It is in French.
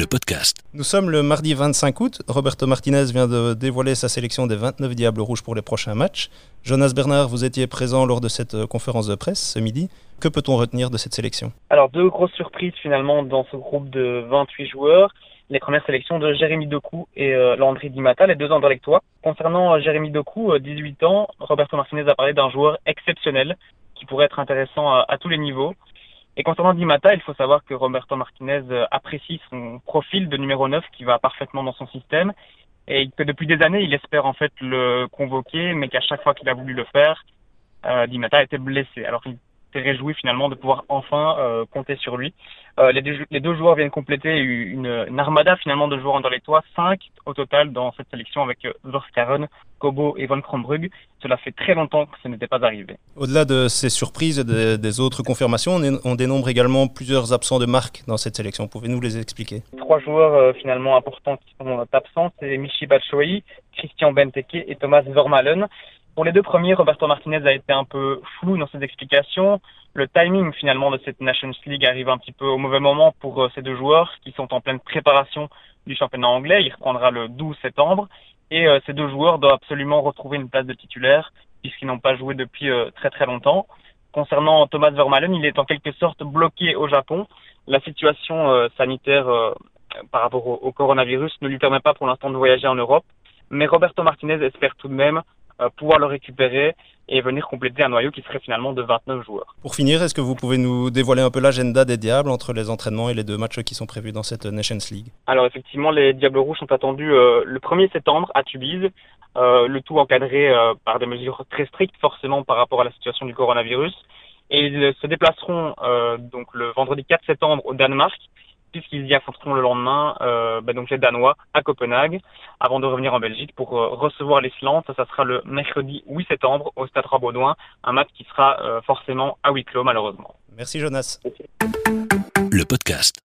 le podcast. Nous sommes le mardi 25 août. Roberto Martinez vient de dévoiler sa sélection des 29 Diables Rouges pour les prochains matchs. Jonas Bernard, vous étiez présent lors de cette euh, conférence de presse ce midi. Que peut-on retenir de cette sélection? Alors, deux grosses surprises finalement dans ce groupe de 28 joueurs. Les premières sélections de Jérémy Doku et euh, Landry Dimata, les deux Anderlechtois. Concernant euh, Jérémy Doku, 18 ans, Roberto Martinez a parlé d'un joueur exceptionnel qui pourrait être intéressant à tous les niveaux. Et concernant Dimata, il faut savoir que Roberto Martinez euh, apprécie son profil de numéro 9 qui va parfaitement dans son système et que depuis des années, il espère en fait le convoquer, mais qu'à chaque fois qu'il a voulu le faire, euh, Dimata a été blessé. Alors il s'est réjoui finalement de pouvoir enfin euh, compter sur lui. Euh, les, deux, joueurs viennent compléter une, armada finalement de joueurs dans les toits, cinq au total dans cette sélection avec Zorskaren, Kobo et Von Krombrug. Cela fait très longtemps que ce n'était pas arrivé. Au-delà de ces surprises et des, des autres confirmations, on, est, on, dénombre également plusieurs absents de marque dans cette sélection. Pouvez-nous les expliquer? Trois joueurs euh, finalement importants qui sont absents, c'est Michi Batshuayi, Christian Benteke et Thomas Vermalen. Pour les deux premiers, Roberto Martinez a été un peu flou dans ses explications. Le timing finalement de cette Nations League arrive un petit peu au mauvais moment pour euh, ces deux joueurs qui sont en pleine préparation du championnat anglais. Il reprendra le 12 septembre et euh, ces deux joueurs doivent absolument retrouver une place de titulaire puisqu'ils n'ont pas joué depuis euh, très très longtemps. Concernant Thomas Vermaelen, il est en quelque sorte bloqué au Japon. La situation sanitaire par rapport au, au coronavirus ne lui permet pas pour l'instant de voyager en Europe. Mais Roberto Martinez espère tout de même euh, pouvoir le récupérer et venir compléter un noyau qui serait finalement de 29 joueurs. Pour finir, est-ce que vous pouvez nous dévoiler un peu l'agenda des Diables entre les entraînements et les deux matchs qui sont prévus dans cette Nations League? Alors effectivement, les Diables Rouges sont attendus euh, le 1er septembre à Tubize, euh, le tout encadré euh, par des mesures très strictes forcément par rapport à la situation du coronavirus. Et ils se déplaceront euh, donc le vendredi 4 septembre au Danemark puisqu'ils y affronteront le lendemain euh, bah, donc les Danois à Copenhague avant de revenir en Belgique pour euh, recevoir l'Islande. Ça, ça sera le mercredi 8 septembre au Stade Baudouin, un match qui sera euh, forcément à huis clos malheureusement. Merci Jonas. Le podcast.